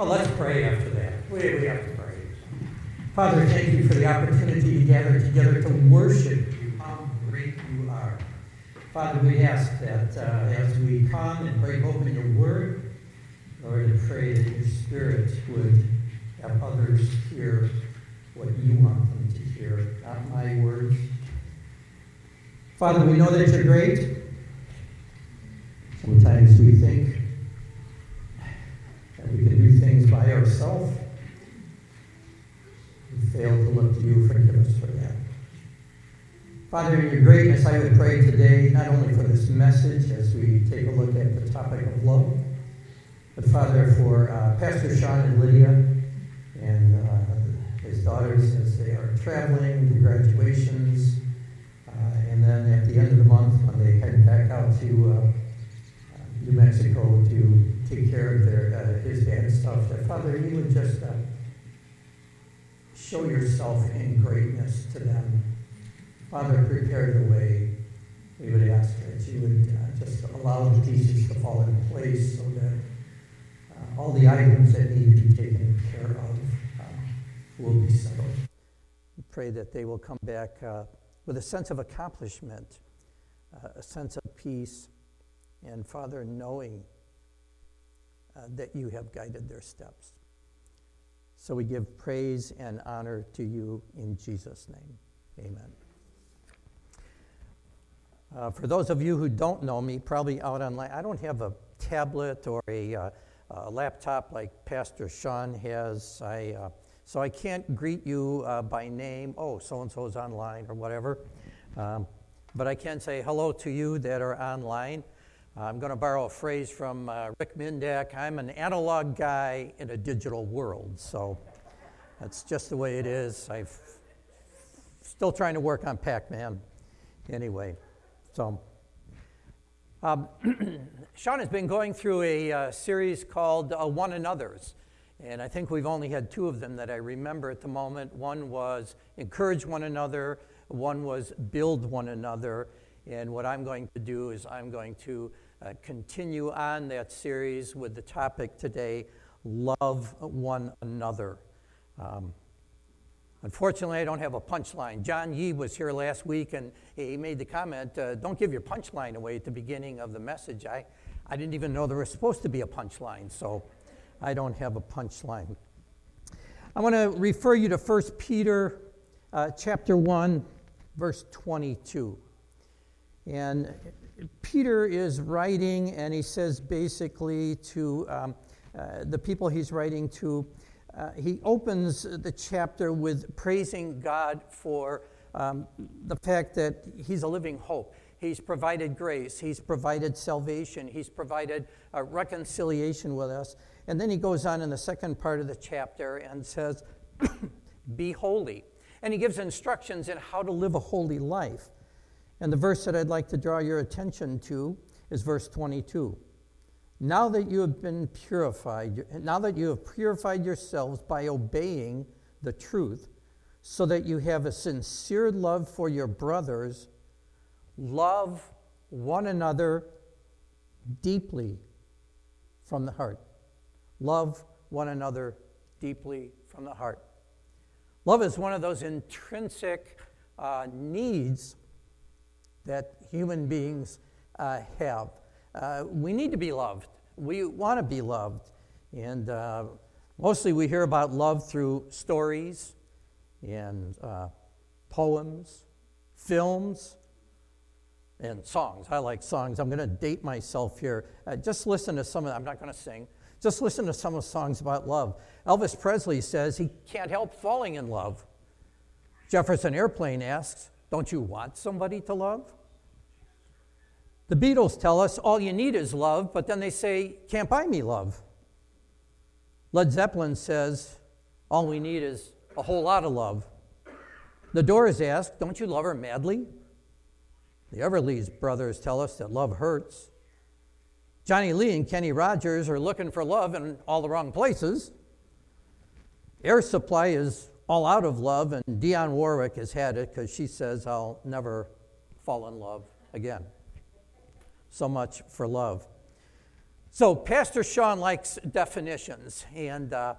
Oh, let's pray after that. We, we have to pray. Father, thank you for the opportunity to gather together to worship you. How great you are. Father, we ask that uh, as we come and break open your word, Lord, I pray that your spirit would have others hear what you want them to hear, not my words. Father, we know that you're great. Sometimes we think that we can do by. We fail to look to you. Forgive us for that. Father, in your greatness, I would pray today not only for this message as we take a look at the topic of love, but Father, for uh, Pastor Sean and Lydia and uh, his daughters as they are traveling to graduations. Uh, and then at the end of the month, when they head back out to uh, New Mexico to take care of their uh, his dad's stuff, that Father, you would just uh, show yourself in greatness to them. Father, prepare the way. We would ask that you would uh, just allow the pieces to fall in place so that uh, all the items that need to be taken care of uh, will be settled. We pray that they will come back uh, with a sense of accomplishment, a sense of peace and Father, knowing uh, that you have guided their steps. So we give praise and honor to you in Jesus' name. Amen. Uh, for those of you who don't know me, probably out online, I don't have a tablet or a, uh, a laptop like Pastor Sean has. I, uh, so I can't greet you uh, by name, oh, so and so is online or whatever. Um, but I can say hello to you that are online. I'm going to borrow a phrase from uh, Rick Mindak. I'm an analog guy in a digital world, so that's just the way it is. I'm still trying to work on Pac-Man, anyway. So, um, Sean has been going through a uh, series called uh, One Another's, and I think we've only had two of them that I remember at the moment. One was encourage one another. One was build one another. And what I'm going to do is I'm going to uh, continue on that series with the topic today love one another. Um, unfortunately, I don't have a punchline. John Yee was here last week and he made the comment uh, don't give your punchline away at the beginning of the message. I, I didn't even know there was supposed to be a punchline, so I don't have a punchline. I want to refer you to 1 Peter uh, chapter 1, verse 22. And Peter is writing, and he says basically to um, uh, the people he's writing to, uh, he opens the chapter with praising God for um, the fact that he's a living hope. He's provided grace, he's provided salvation, he's provided reconciliation with us. And then he goes on in the second part of the chapter and says, Be holy. And he gives instructions in how to live a holy life. And the verse that I'd like to draw your attention to is verse 22. Now that you have been purified, now that you have purified yourselves by obeying the truth, so that you have a sincere love for your brothers, love one another deeply from the heart. Love one another deeply from the heart. Love is one of those intrinsic uh, needs that human beings uh, have. Uh, we need to be loved. We want to be loved. And uh, mostly we hear about love through stories and uh, poems, films, and songs. I like songs. I'm going to date myself here. Uh, just listen to some of them. I'm not going to sing. Just listen to some of the songs about love. Elvis Presley says he can't help falling in love. Jefferson Airplane asks, Don't you want somebody to love? The Beatles tell us all you need is love, but then they say, can't buy me love. Led Zeppelin says, all we need is a whole lot of love. The Doors ask, don't you love her madly? The Everly's brothers tell us that love hurts. Johnny Lee and Kenny Rogers are looking for love in all the wrong places. Air Supply is all out of love, and Dionne Warwick has had it because she says, I'll never fall in love again. So much for love. So, Pastor Sean likes definitions, and uh,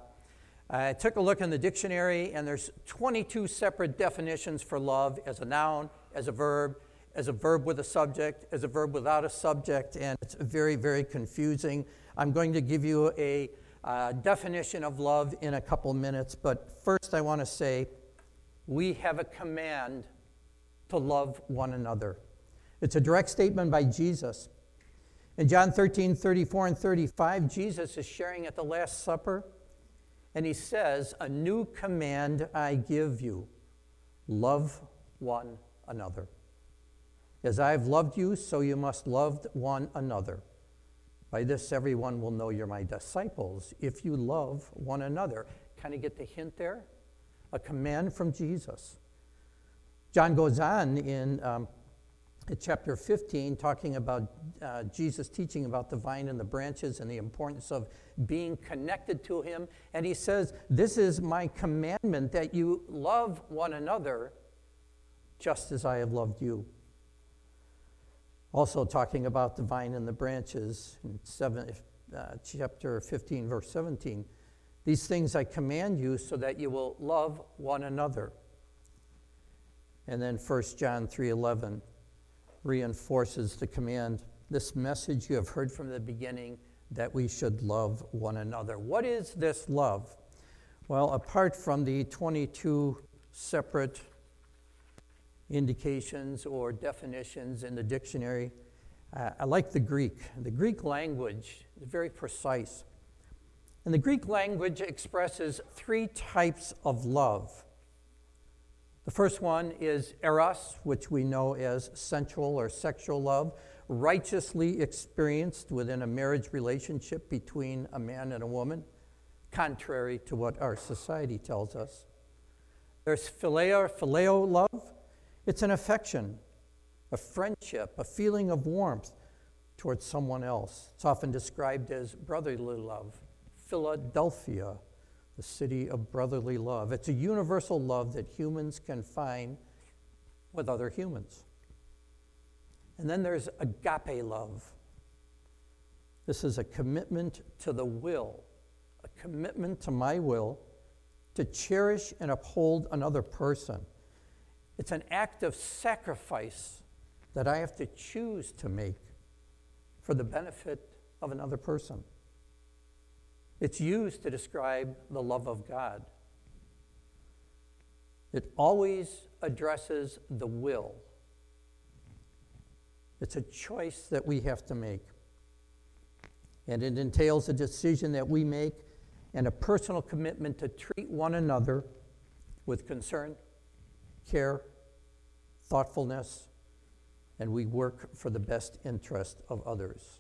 I took a look in the dictionary, and there's 22 separate definitions for love as a noun, as a verb, as a verb with a subject, as a verb without a subject, and it's very, very confusing. I'm going to give you a uh, definition of love in a couple minutes, but first I want to say we have a command to love one another. It's a direct statement by Jesus. In John 13, 34 and 35, Jesus is sharing at the Last Supper, and he says, A new command I give you love one another. As I have loved you, so you must love one another. By this, everyone will know you're my disciples if you love one another. Kind of get the hint there? A command from Jesus. John goes on in um, chapter 15, talking about uh, Jesus teaching about the vine and the branches and the importance of being connected to Him. And he says, This is my commandment that you love one another just as I have loved you. Also, talking about the vine and the branches in seven, uh, chapter 15, verse 17. These things I command you so that you will love one another. And then 1 John 3:11 reinforces the command, this message you have heard from the beginning that we should love one another. What is this love? Well, apart from the 22 separate indications or definitions in the dictionary. Uh, I like the Greek. The Greek language is very precise. And the Greek language expresses three types of love. The first one is eros, which we know as sensual or sexual love, righteously experienced within a marriage relationship between a man and a woman, contrary to what our society tells us. There's phileo phileo love, it's an affection, a friendship, a feeling of warmth towards someone else. It's often described as brotherly love. Philadelphia, the city of brotherly love. It's a universal love that humans can find with other humans. And then there's agape love. This is a commitment to the will, a commitment to my will to cherish and uphold another person it's an act of sacrifice that I have to choose to make for the benefit of another person. It's used to describe the love of God. It always addresses the will. It's a choice that we have to make. And it entails a decision that we make and a personal commitment to treat one another with concern, care, thoughtfulness, and we work for the best interest of others.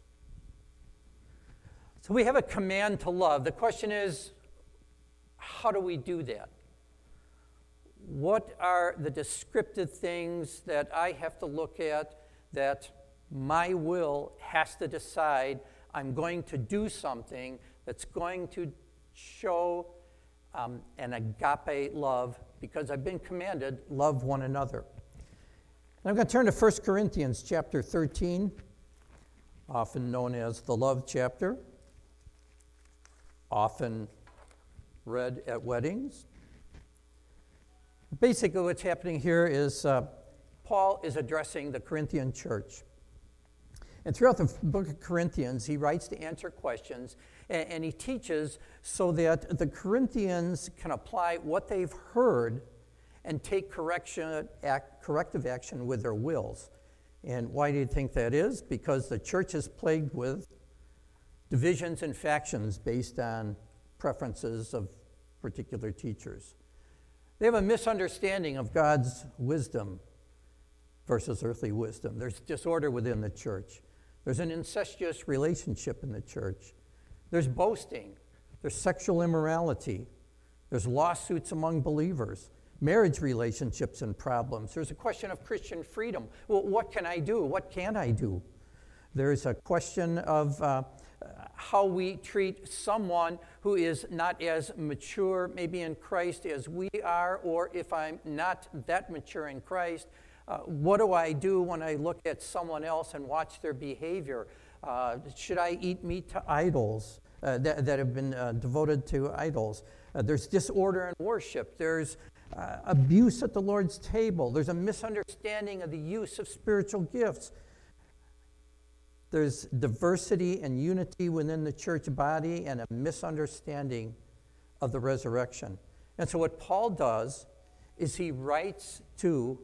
So we have a command to love. The question is, how do we do that? What are the descriptive things that I have to look at that my will has to decide I'm going to do something that's going to show um, an agape love because I've been commanded, love one another. I'm going to turn to 1 Corinthians chapter 13, often known as the love chapter, often read at weddings. Basically, what's happening here is uh, Paul is addressing the Corinthian church. And throughout the book of Corinthians, he writes to answer questions and, and he teaches so that the Corinthians can apply what they've heard and take correction, act, corrective action with their wills. And why do you think that is? Because the church is plagued with divisions and factions based on preferences of particular teachers. They have a misunderstanding of God's wisdom versus earthly wisdom. There's disorder within the church. There's an incestuous relationship in the church. There's boasting. There's sexual immorality. There's lawsuits among believers marriage relationships and problems. There's a question of Christian freedom. Well, what can I do? What can't I do? There's a question of uh, how we treat someone who is not as mature, maybe in Christ, as we are, or if I'm not that mature in Christ, Uh, what do I do when I look at someone else and watch their behavior? Uh, should I eat meat to idols uh, that, that have been uh, devoted to idols? Uh, there's disorder in worship. There's uh, abuse at the Lord's table. There's a misunderstanding of the use of spiritual gifts. There's diversity and unity within the church body and a misunderstanding of the resurrection. And so, what Paul does is he writes to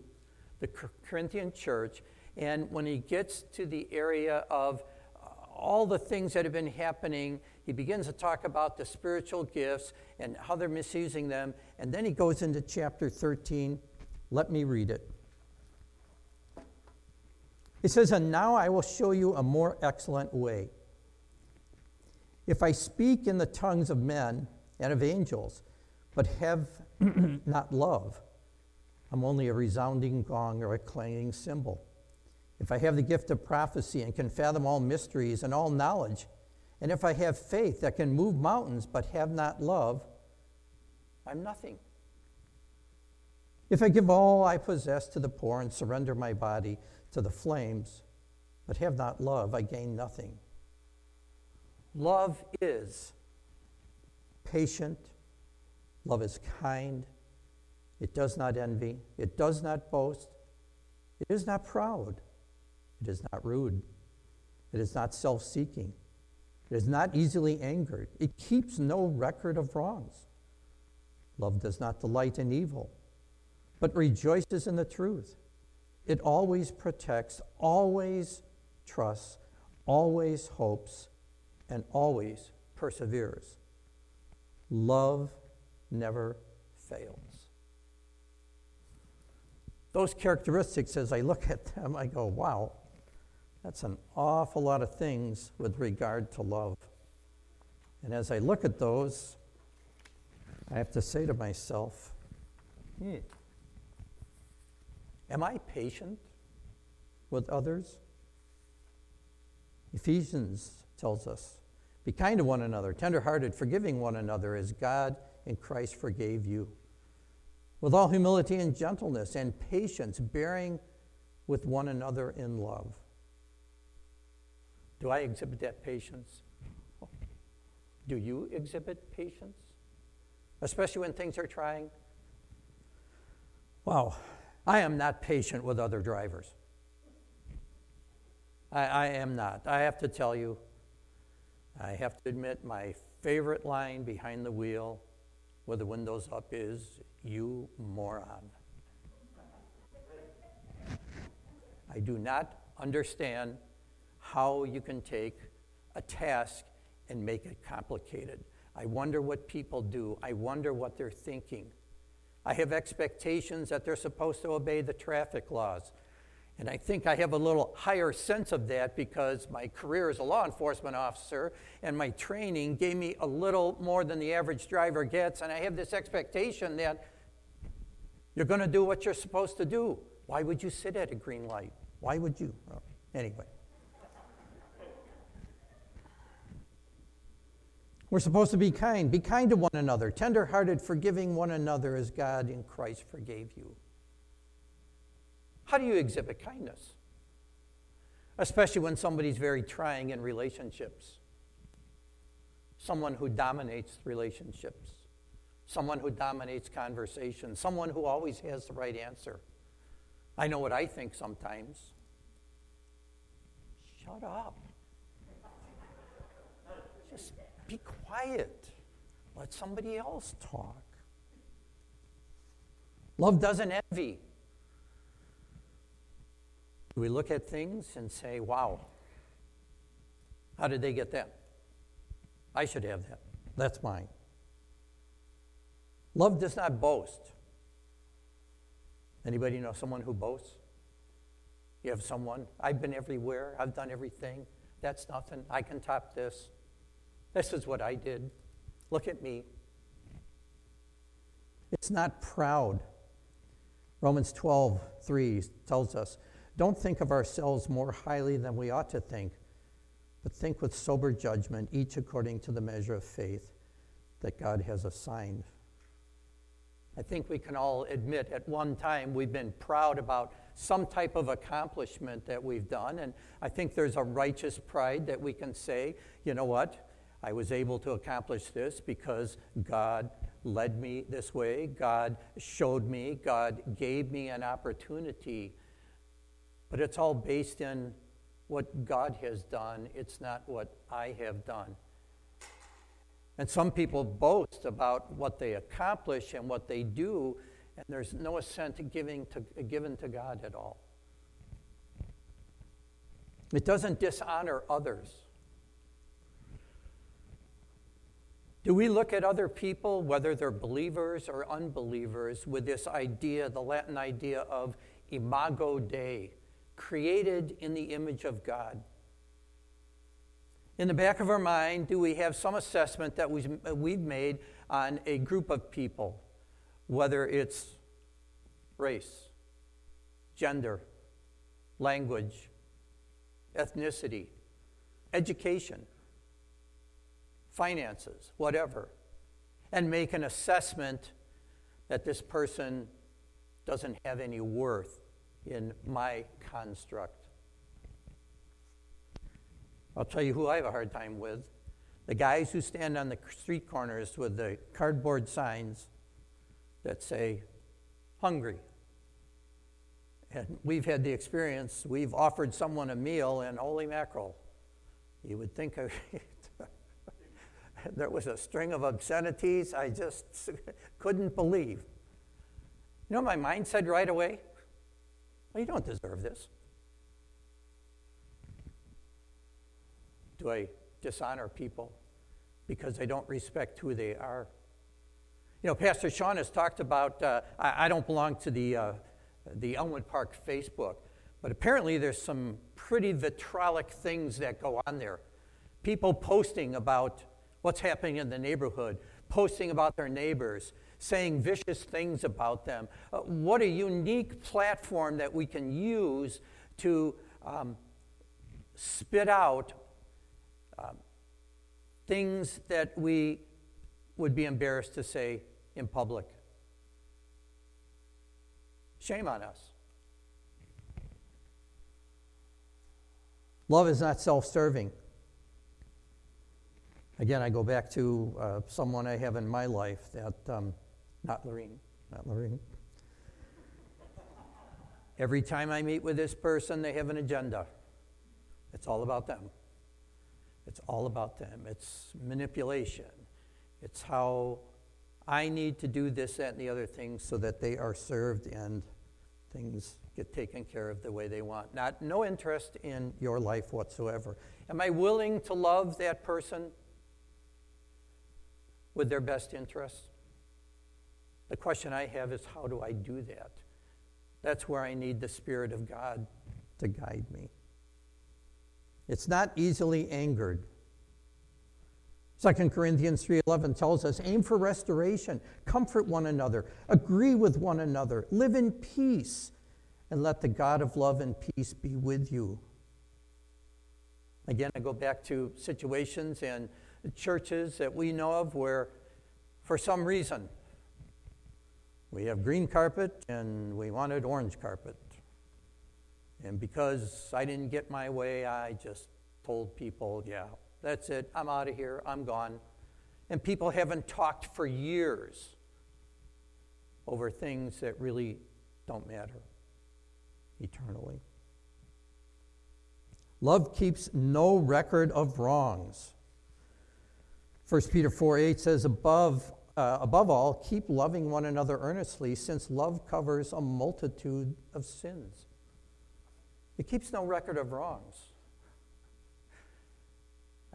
the Corinthian church, and when he gets to the area of uh, all the things that have been happening, he begins to talk about the spiritual gifts and how they're misusing them. And then he goes into chapter 13. Let me read it. It says, And now I will show you a more excellent way. If I speak in the tongues of men and of angels, but have not love, I'm only a resounding gong or a clanging cymbal. If I have the gift of prophecy and can fathom all mysteries and all knowledge, and if I have faith that can move mountains but have not love, I'm nothing. If I give all I possess to the poor and surrender my body to the flames, but have not love, I gain nothing. Love is patient, love is kind, it does not envy, it does not boast, it is not proud, it is not rude, it is not self seeking, it is not easily angered, it keeps no record of wrongs. Love does not delight in evil, but rejoices in the truth. It always protects, always trusts, always hopes, and always perseveres. Love never fails. Those characteristics, as I look at them, I go, wow, that's an awful lot of things with regard to love. And as I look at those, I have to say to myself, hmm, Am I patient with others? Ephesians tells us be kind to one another, tenderhearted, forgiving one another as God in Christ forgave you. With all humility and gentleness and patience, bearing with one another in love. Do I exhibit that patience? Do you exhibit patience? Especially when things are trying? Wow, I am not patient with other drivers. I, I, am not. I have to tell you, I have to admit, my favorite line behind the wheel with the windows up is, You moron. I do not understand how you can take a task and make it complicated. I wonder what people do. I wonder what they're thinking. I have expectations that they're supposed to obey the traffic laws. And I think I have a little higher sense of that because my career as a law enforcement officer and my training gave me a little more than the average driver gets. And I have this expectation that you're going to do what you're supposed to do. Why would you sit at a green light? Why would you? Anyway. We're supposed to be kind. Be kind to one another, tenderhearted, forgiving one another as God in Christ forgave you. How do you exhibit kindness? Especially when somebody's very trying in relationships. Someone who dominates relationships. Someone who dominates conversation. Someone who always has the right answer. I know what I think sometimes. Shut up. Just be quiet. Let somebody else talk. Love doesn't envy. We look at things and say, wow, how did they get that? I should have that. That's mine. Love does not boast. Anybody know someone who boasts? You have someone, I've been everywhere, I've done everything. That's nothing. I can top this. This is what I did. Look at me. It's not proud. Romans 12, 3 tells us, Don't think of ourselves more highly than we ought to think, but think with sober judgment, each according to the measure of faith that God has assigned. I think we can all admit at one time we've been proud about some type of accomplishment that we've done. And I think there's a righteous pride that we can say, you know what? I was able to accomplish this because God led me this way, God showed me, God gave me an opportunity. But it's all based in what God has done, it's not what I have done. And some people boast about what they accomplish and what they do, and there's no assent giving to, given to God at all. It doesn't dishonor others. Do we look at other people, whether they're believers or unbelievers, with this idea, the Latin idea of imago Dei, created in the image of God? in the back of our mind, do we have some assessment that we've made on a group of people, whether it's race, gender, language, ethnicity, education, finances, whatever, and make an assessment that this person doesn't have any worth in my construct? I'll tell you who I have a hard time with the guys who stand on the street corners with the cardboard signs that say, hungry. And we've had the experience, we've offered someone a meal, and holy mackerel, you would think there was a string of obscenities I just couldn't believe. You know, my mind said right away, well, you don't deserve this. Do I dishonor people because I don't respect who they are? You know, Pastor Sean has talked about, uh, I, I, don't belong to the, uh, the Elmwood Park Facebook, but apparently there's some pretty vitriolic things that go on there. People posting about what's happening in the neighborhood, posting about their neighbors, saying vicious things about them. Uh, what a unique platform that we can use to um, spit out um, things that we would be embarrassed to say in public. Shame on us. Love is not self serving. Again, I go back to uh, someone I have in my life that, um, not Lorene, not Lorene. Every time I meet with this person, they have an agenda. It's all about them. It's all about them. It's manipulation. It's how I need to do this, that, and the other thing so that they are served and things get taken care of the way they want. Not no interest in your life whatsoever. Am I willing to love that person with their best interests? The question I have is how do I do that? That's where I need the Spirit of God to guide me. It's not easily angered. 2 Corinthians 3:11 tells us aim for restoration, comfort one another, agree with one another, live in peace, and let the God of love and peace be with you. Again, I go back to situations and churches that we know of where for some reason we have green carpet and we wanted orange carpet. And because I didn't get my way, I just told people, yeah, that's it, I'm out of here, I'm gone. And people haven't talked for years over things that really don't matter eternally. Love keeps no record of wrongs. 1 Peter 4 8 says, above, uh, above all, keep loving one another earnestly, since love covers a multitude of sins. It keeps no record of wrongs.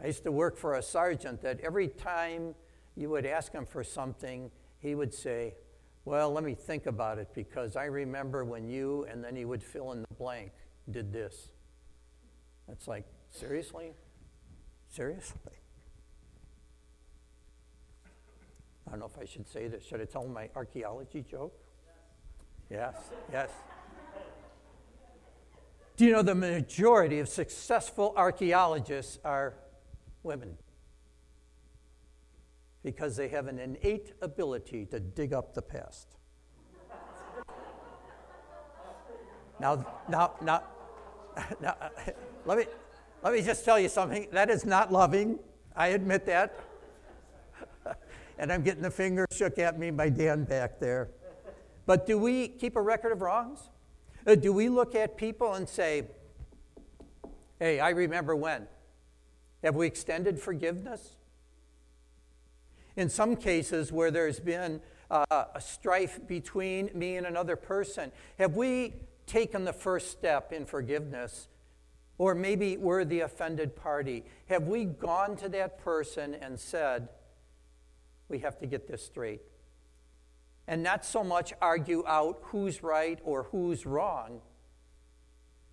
I used to work for a sergeant that every time you would ask him for something, he would say, Well, let me think about it because I remember when you, and then he would fill in the blank, did this. It's like, seriously? Seriously? I don't know if I should say this. Should I tell my archaeology joke? Yes, yes. Do you know the majority of successful archaeologists are women? Because they have an innate ability to dig up the past. Now, now, now, now let, me, let me just tell you something. That is not loving. I admit that and I'm getting the finger shook at me by Dan back there. But do we keep a record of wrongs? Uh, do we look at people and say, hey, I remember when? Have we extended forgiveness? In some cases where there's been uh, a strife between me and another person, have we taken the first step in forgiveness? Or maybe we're the offended party. Have we gone to that person and said, we have to get this straight? And not so much argue out who's right or who's wrong,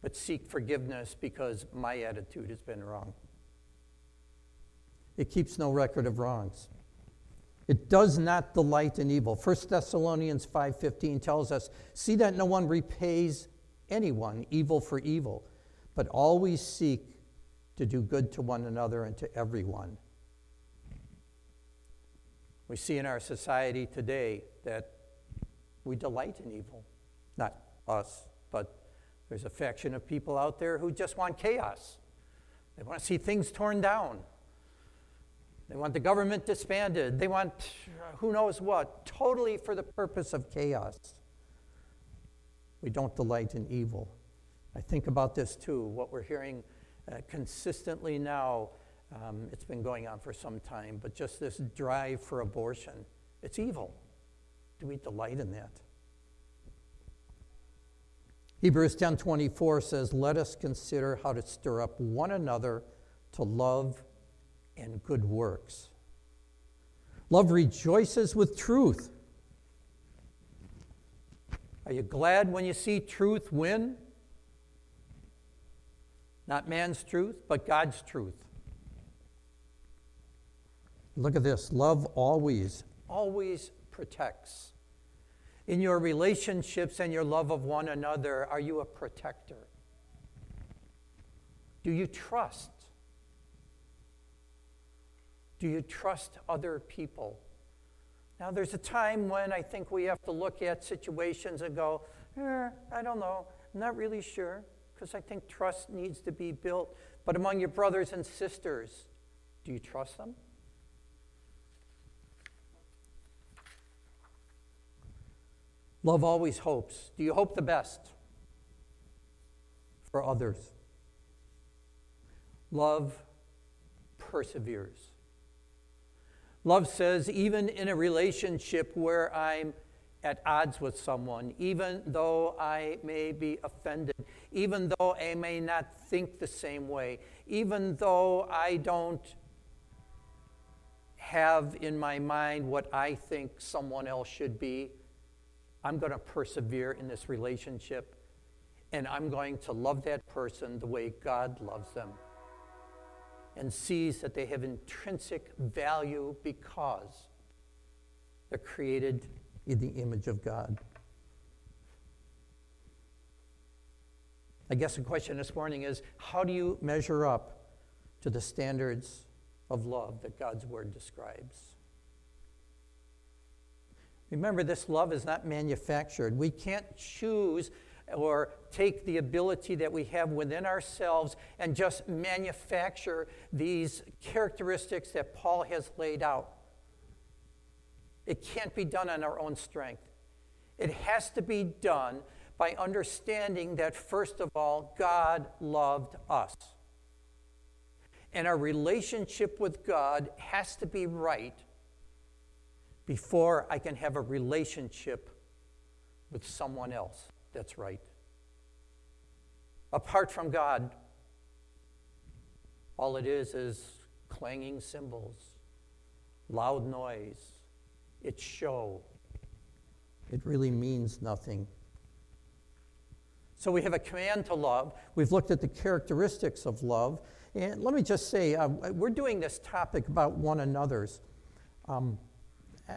but seek forgiveness because my attitude has been wrong. It keeps no record of wrongs. It does not delight in evil. 1 Thessalonians 5:15 tells us, "See that no one repays anyone evil for evil, but always seek to do good to one another and to everyone." We see in our society today that we delight in evil. Not us, but there's a faction of people out there who just want chaos. They want to see things torn down. They want the government disbanded. They want who knows what, totally for the purpose of chaos. We don't delight in evil. I think about this too, what we're hearing uh, consistently now. Um, it's been going on for some time, but just this drive for abortion. It's evil. Do we delight in that? Hebrews 10:24 says, "Let us consider how to stir up one another to love and good works. Love rejoices with truth. Are you glad when you see truth win? Not man's truth, but God's truth. Look at this love always, always protects. In your relationships and your love of one another, are you a protector? Do you trust? Do you trust other people? Now, there's a time when I think we have to look at situations and go, eh, I don't know, I'm not really sure, because I think trust needs to be built. But among your brothers and sisters, do you trust them? Love always hopes. Do you hope the best for others? Love perseveres. Love says, even in a relationship where I'm at odds with someone, even though I may be offended, even though I may not think the same way, even though I don't have in my mind what I think someone else should be, I'm going to persevere in this relationship and I'm going to love that person the way God loves them and sees that they have intrinsic value because they're created in the image of God. I guess the question this morning is how do you measure up to the standards of love that God's Word describes? Remember, this love is not manufactured. We can't choose or take the ability that we have within ourselves and just manufacture these characteristics that Paul has laid out. It can't be done on our own strength. It has to be done by understanding that, first of all, God loved us. And our relationship with God has to be right before I can have a relationship with someone else that's right. Apart from God, all it is is clanging cymbals, loud noise, it's show. It really means nothing. So we have a command to love. We've looked at the characteristics of love. And let me just say, uh, we're doing this topic about one another's. Um,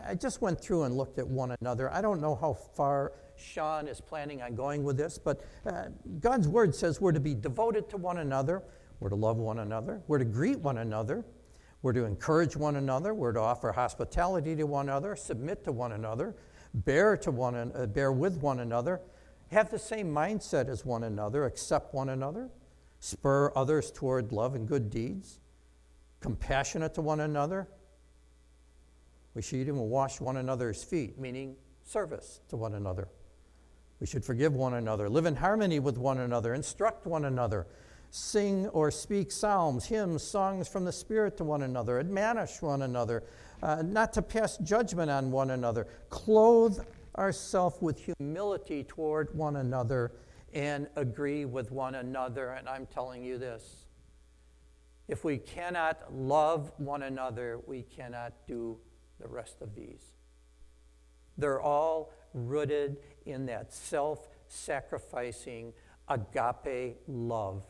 I just went through and looked at one another. I don't know how far Sean is planning on going with this, but uh, God's word says we're to be devoted to one another, we're to love one another, we're to greet one another, we're to encourage one another, we're to offer hospitality to one another, submit to one another, bear to one uh, bear with one another, have the same mindset as one another, accept one another, spur others toward love and good deeds, compassionate to one another. We should even wash one another's feet, meaning service to one another. We should forgive one another, live in harmony with one another, instruct one another, sing or speak psalms, hymns, songs from the Spirit to one another, admonish one another, uh, not to pass judgment on one another, clothe ourselves with humility toward one another, and agree with one another. And I'm telling you this if we cannot love one another, we cannot do the rest of these. They're all rooted in that self sacrificing agape love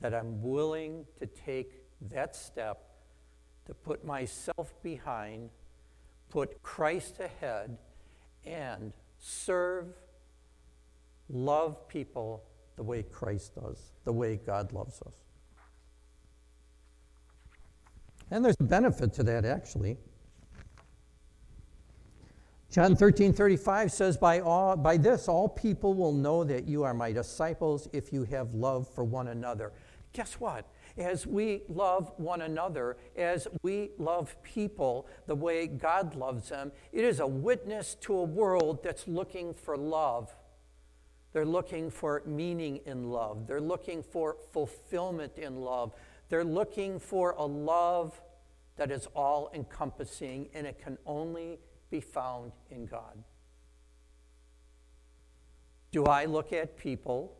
that I'm willing to take that step to put myself behind, put Christ ahead, and serve, love people the way Christ does, the way God loves us. And there's a benefit to that, actually. John 13, 35 says, by, all, by this all people will know that you are my disciples if you have love for one another. Guess what? As we love one another, as we love people the way God loves them, it is a witness to a world that's looking for love. They're looking for meaning in love. They're looking for fulfillment in love. They're looking for a love that is all encompassing, and it can only be found in God. Do I look at people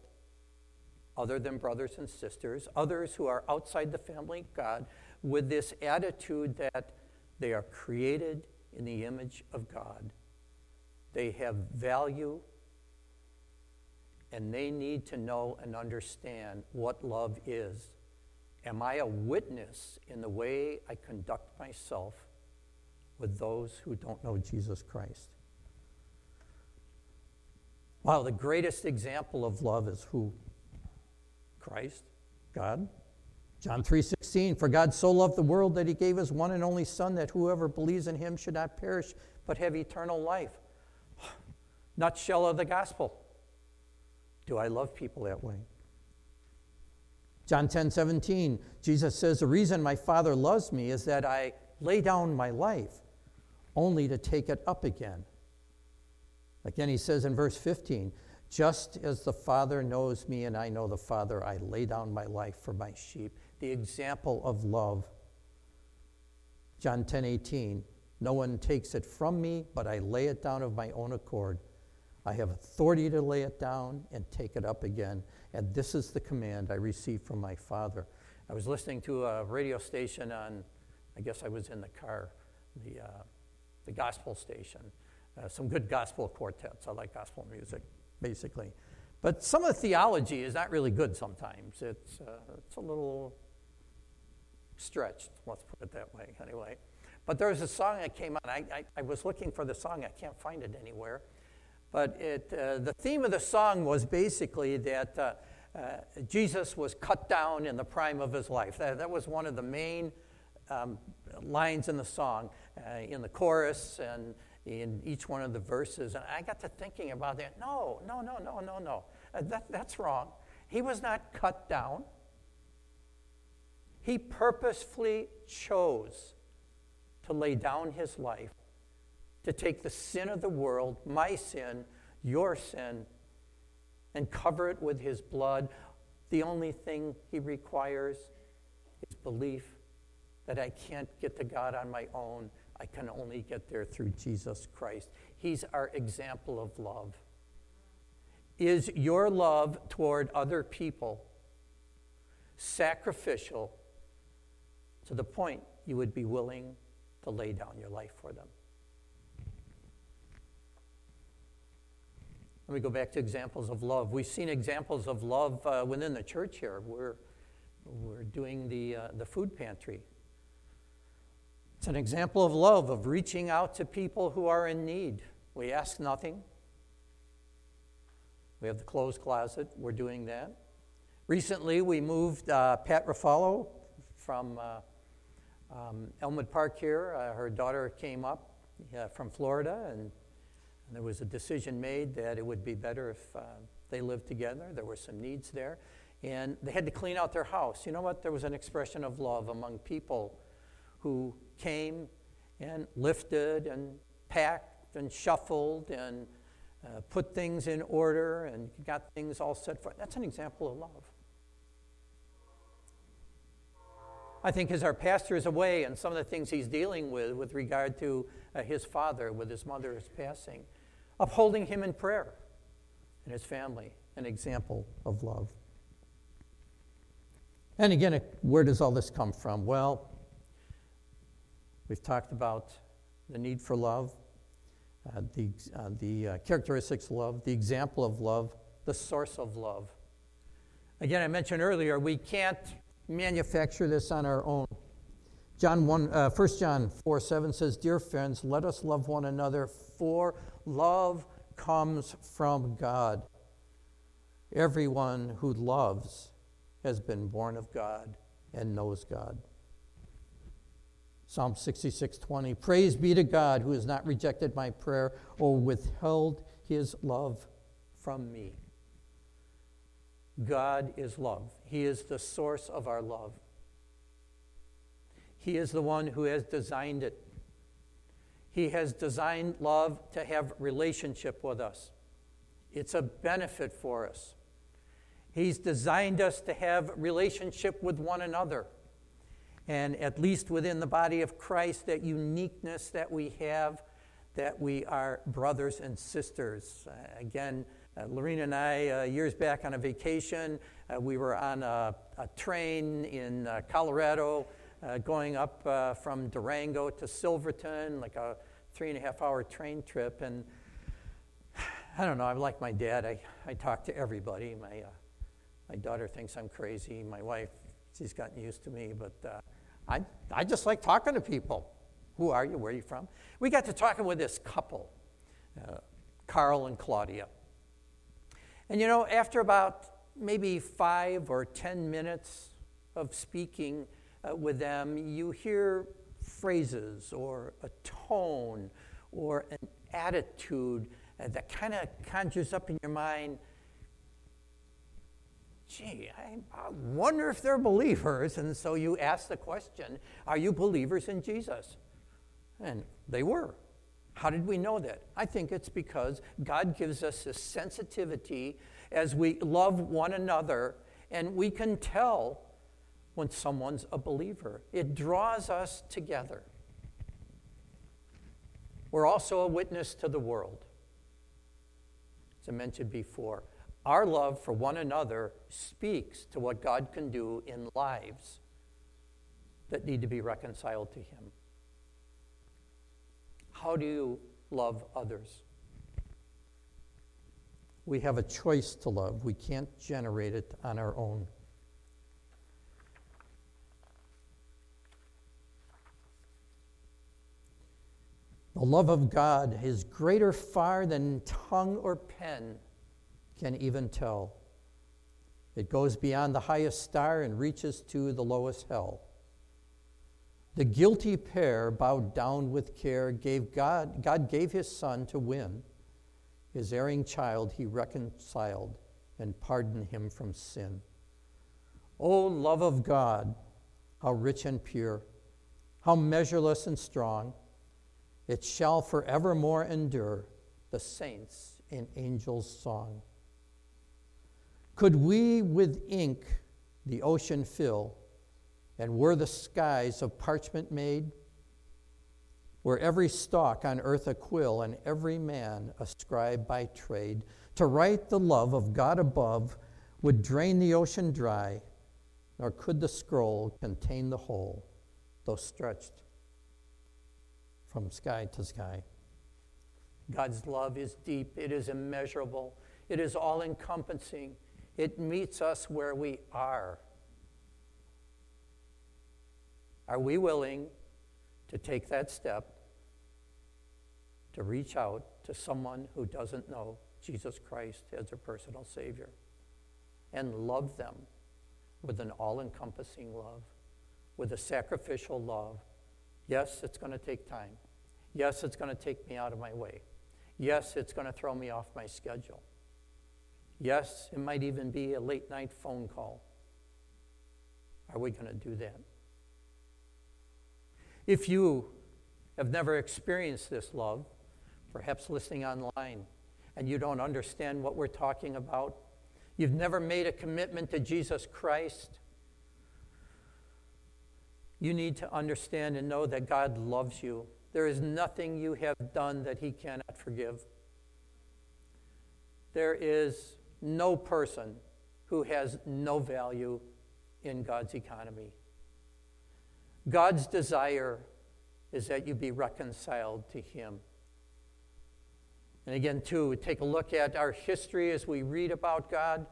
other than brothers and sisters, others who are outside the family of God, with this attitude that they are created in the image of God? They have value, and they need to know and understand what love is. Am I a witness in the way I conduct myself with those who don't know Jesus Christ. Wow, the greatest example of love is who? Christ, God. John 3:16 For God so loved the world that he gave his one and only son that whoever believes in him should not perish but have eternal life. Nutshell of the gospel. Do I love people that way? John 10 17, Jesus says, The reason my Father loves me is that I lay down my life only to take it up again. Again, he says in verse 15, just as the Father knows me and I know the Father, I lay down my life for my sheep. The example of love. John 10 18, no one takes it from me, but I lay it down of my own accord. I have authority to lay it down and take it up again. And this is the command I received from my Father. I was listening to a radio station on, I guess I was in the car, the uh, the gospel station. Uh, some good gospel quartets. I like gospel music, basically. But some of the theology is not really good sometimes. It's, uh, it's a little stretched, let's put it that way, anyway. But there was a song that came on. I, I, I was looking for the song, I can't find it anywhere. But it, uh, the theme of the song was basically that uh, uh, Jesus was cut down in the prime of his life. That, that was one of the main um, lines in the song, uh, in the chorus and in each one of the verses. And I got to thinking about that. No, no, no, no, no, no. Uh, that, that's wrong. He was not cut down. He purposefully chose to lay down his life, to take the sin of the world, my sin, your sin, and cover it with his blood. The only thing he requires is belief that I can't get to God on my own. I can only get there through Jesus Christ. He's our example of love. Is your love toward other people sacrificial to the point you would be willing to lay down your life for them? Let me go back to examples of love. We've seen examples of love uh, within the church here. We're, we're doing the, uh, the food pantry it's an example of love, of reaching out to people who are in need. We ask nothing. We have the clothes closet, we're doing that. Recently, we moved uh, Pat Ruffalo from uh, um, Elmwood Park here. Uh, her daughter came up uh, from Florida, and And there was a decision made that it would be better if uh, they lived together. There were some needs there. And they had to clean out their house. You know what? There was an expression of love among people who came and lifted and packed and shuffled and uh, put things in order and got things all set for. That's an example of love. I think as our pastor is away and some of the things he's dealing with with regard to uh, his father, with his mother's passing, upholding him in prayer and his family, an example of love. And again, where does all this come from? Well, we've talked about the need for love, uh, the, uh, the uh, characteristics of love, the example of love, the source of love. Again, I mentioned earlier, we can't manufacture this on our own. John 1, uh, 1 John 4 7 says, Dear friends, let us love one another, for love comes from God. Everyone who loves has been born of God and knows God. Psalm 66:20 Praise be to God who has not rejected my prayer or withheld his love from me. God is love. He is the source of our love. He is the one who has designed it. He has designed love to have relationship with us. It's a benefit for us. He's designed us to have relationship with one another. And at least within the body of Christ, that uniqueness that we have, that we are brothers and sisters. Uh, again, uh, Lorena and I, uh, years back on a vacation, uh, we were on a, a train in uh, Colorado uh, going up from Durango to Silverton, like a three and a half hour train trip. And I don't know, I'm like my dad. I, I talk to everybody. My my daughter thinks I'm crazy. My wife, she's gotten used to me, but I, I just like talking to people. Who are you? Where are you from? We got to talking with this couple, uh, Carl and Claudia. And you know, after about maybe five or ten minutes of speaking uh, with them, you hear phrases or a tone or an attitude uh, that kind of conjures up in your mind gee, I, I wonder if they're believers. And so you ask the question, are you believers in Jesus? And they were. How did we know that? I think it's because God gives us a sensitivity as we love one another, and we can tell when someone's a believer. It draws us together. We're also a witness to the world. As I mentioned before, our love for one another speaks to what God can do in lives that need to be reconciled to Him. How do you love others? We have a choice to love. We can't generate it on our own. The love of God is greater far than tongue or pen can even tell. It goes beyond the highest star and reaches to the lowest hell. The guilty pair, bowed down with care, gave God, God gave his son to win. His erring child he reconciled and pardoned him from sin. O love of God, how rich and pure, how measureless and strong, it shall forevermore endure the saints in angels' song. Could we with ink the ocean fill, and were the skies of parchment made? Were every stalk on earth a quill, and every man a scribe by trade, to write the love of God above would drain the ocean dry, nor could the scroll contain the whole, though stretched from sky to sky. God's love is deep, it is immeasurable, it is all encompassing. It meets us where we are. Are we willing to take that step to reach out to someone who doesn't know Jesus Christ as their personal Savior and love them with an all encompassing love, with a sacrificial love? Yes, it's going to take time. Yes, it's going to take me out of my way. Yes, it's going to throw me off my schedule. Yes, it might even be a late night phone call. Are we going to do that? If you have never experienced this love, perhaps listening online, and you don't understand what we're talking about, you've never made a commitment to Jesus Christ, you need to understand and know that God loves you. There is nothing you have done that He cannot forgive. There is no person who has no value in God's economy. God's desire is that you be reconciled to Him. And again, too, take a look at our history as we read about God,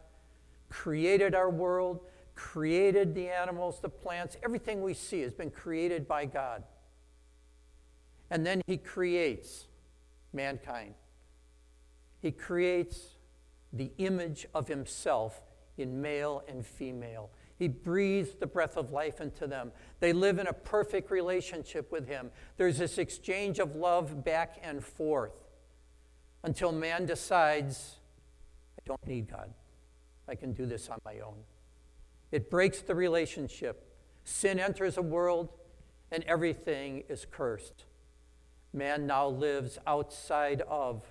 created our world, created the animals, the plants, everything we see has been created by God. And then He creates mankind. He creates the image of Himself in male and female. He breathes the breath of life into them. They live in a perfect relationship with Him. There's this exchange of love back and forth until man decides, I don't need God. I can do this on my own. It breaks the relationship. Sin enters a world, and everything is cursed. Man now lives outside of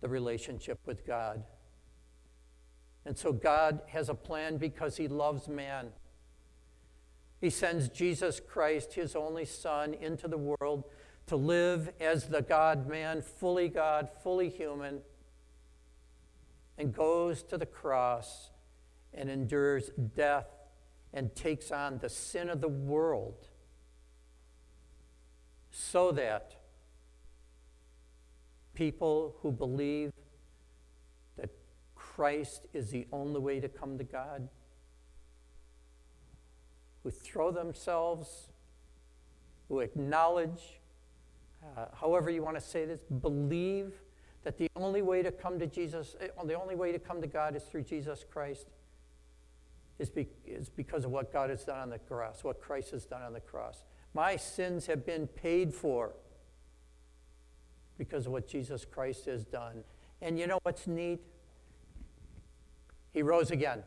the relationship with God. And so God has a plan because He loves man. He sends Jesus Christ, His only Son, into the world to live as the God man, fully God, fully human, and goes to the cross and endures death and takes on the sin of the world so that people who believe Christ is the only way to come to God, who throw themselves, who acknowledge, uh, however you want to say this, believe that the only way to come to Jesus, eh, the only way to come to God is through Jesus Christ, is, be, is because of what God has done on the cross, what Christ has done on the cross. My sins have been paid for because of what Jesus Christ has done. And you know what's neat? He rose again,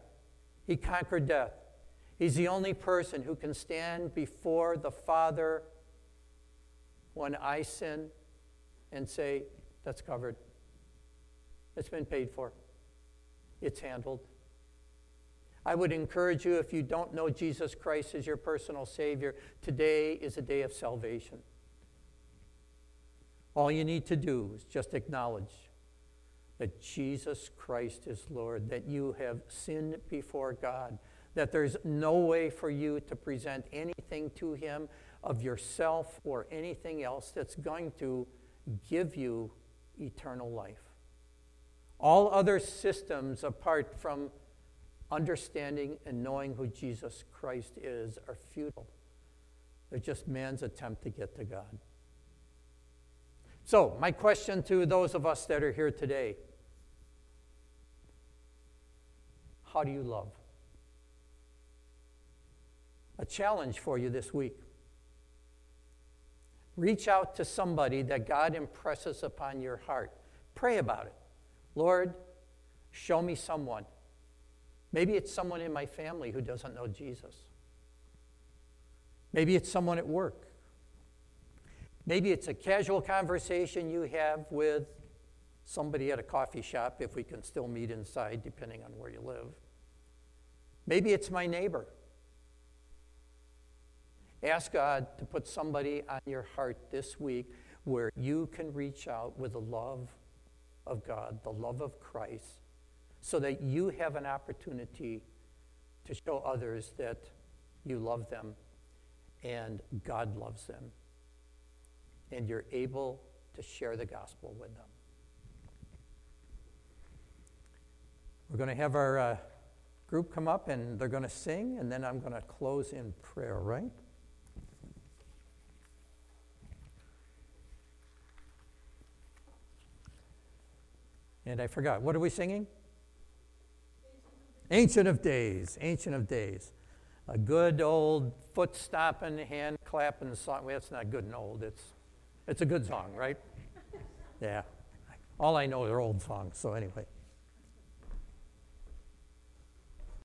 He conquered death. He's the only person who can stand before the Father when I sin and say, That's covered. It's been paid for, it's handled. I would encourage you, if you don't know Jesus Christ as your personal Savior, today is a day of salvation. All you need to do is just acknowledge that Jesus Christ is Lord, that you have sinned before God, that there's no way for you to present anything to Him of yourself or anything else that's going to give you eternal life. All other systems apart from understanding and knowing who Jesus Christ is are futile. They're just man's attempt to get to God. So, my question to those of us that are here today how do you love? A challenge for you this week. Reach out to somebody that God impresses upon your heart. Pray about it. Lord, show me someone Maybe it's someone in my family who doesn't know Jesus. Maybe it's someone at work. Maybe it's a casual conversation you have with somebody at a coffee shop, if we can still meet inside, depending on where you live. Maybe it's my neighbor. Ask God to put somebody on your heart this week where you can reach out with the love of God, the love of Christ, so that you have an opportunity to show others that you love them and God loves them. And you're able to share the gospel with them. We're going to have our uh, group come up and they're going to sing, and then I'm going to close in prayer, right? And I forgot. What are we singing? Ancient of Days, Ancient of Days. A good old foot stomping, hand clapping song. Well, it's not good and old. It's, it's a good song, right? Yeah. all I know are old songs, so anyway.